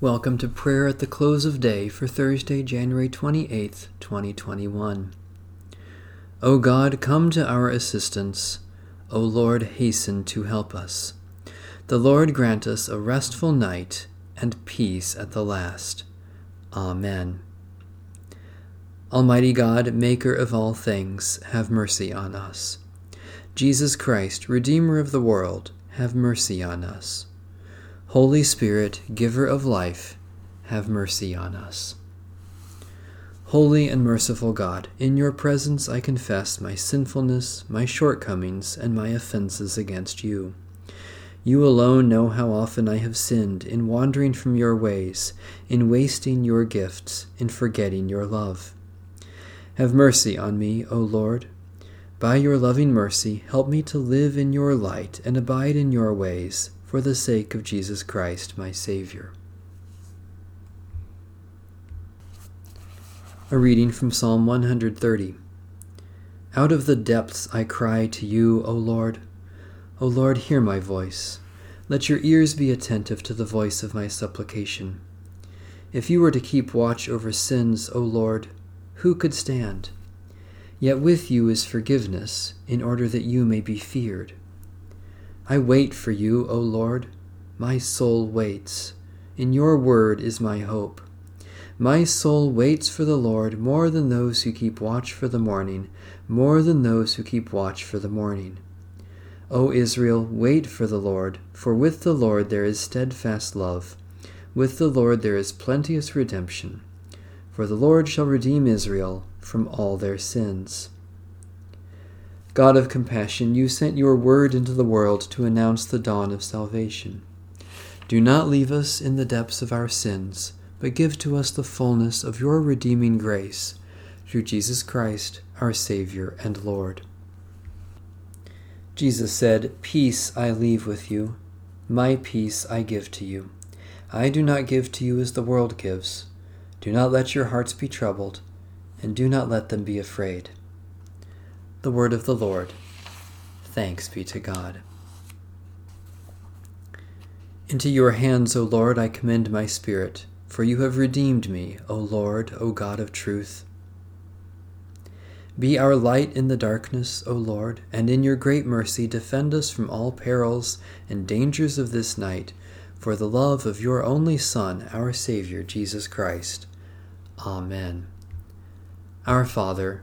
Welcome to prayer at the close of day for Thursday, January 28th, 2021. O God, come to our assistance. O Lord, hasten to help us. The Lord grant us a restful night and peace at the last. Amen. Almighty God, Maker of all things, have mercy on us. Jesus Christ, Redeemer of the world, have mercy on us. Holy Spirit, Giver of life, have mercy on us. Holy and merciful God, in your presence I confess my sinfulness, my shortcomings, and my offenses against you. You alone know how often I have sinned in wandering from your ways, in wasting your gifts, in forgetting your love. Have mercy on me, O Lord by your loving mercy, help me to live in your light and abide in your ways, for the sake of Jesus Christ, my Savior. A reading from Psalm 130. Out of the depths I cry to you, O Lord. O Lord, hear my voice. Let your ears be attentive to the voice of my supplication. If you were to keep watch over sins, O Lord, who could stand? Yet with you is forgiveness, in order that you may be feared. I wait for you, O Lord. My soul waits. In your word is my hope. My soul waits for the Lord more than those who keep watch for the morning, more than those who keep watch for the morning. O Israel, wait for the Lord, for with the Lord there is steadfast love. With the Lord there is plenteous redemption. For the Lord shall redeem Israel from all their sins. God of compassion, you sent your word into the world to announce the dawn of salvation. Do not leave us in the depths of our sins, but give to us the fullness of your redeeming grace, through Jesus Christ, our Savior and Lord. Jesus said, Peace I leave with you, my peace I give to you. I do not give to you as the world gives. Do not let your hearts be troubled and do not let them be afraid. The word of the Lord. Thanks be to God. Into your hands, O Lord, I commend my spirit, for you have redeemed me, O Lord, O God of truth. Be our light in the darkness, O Lord, and in your great mercy defend us from all perils and dangers of this night, for the love of your only Son, our Saviour, Jesus Christ. Amen. Our Father,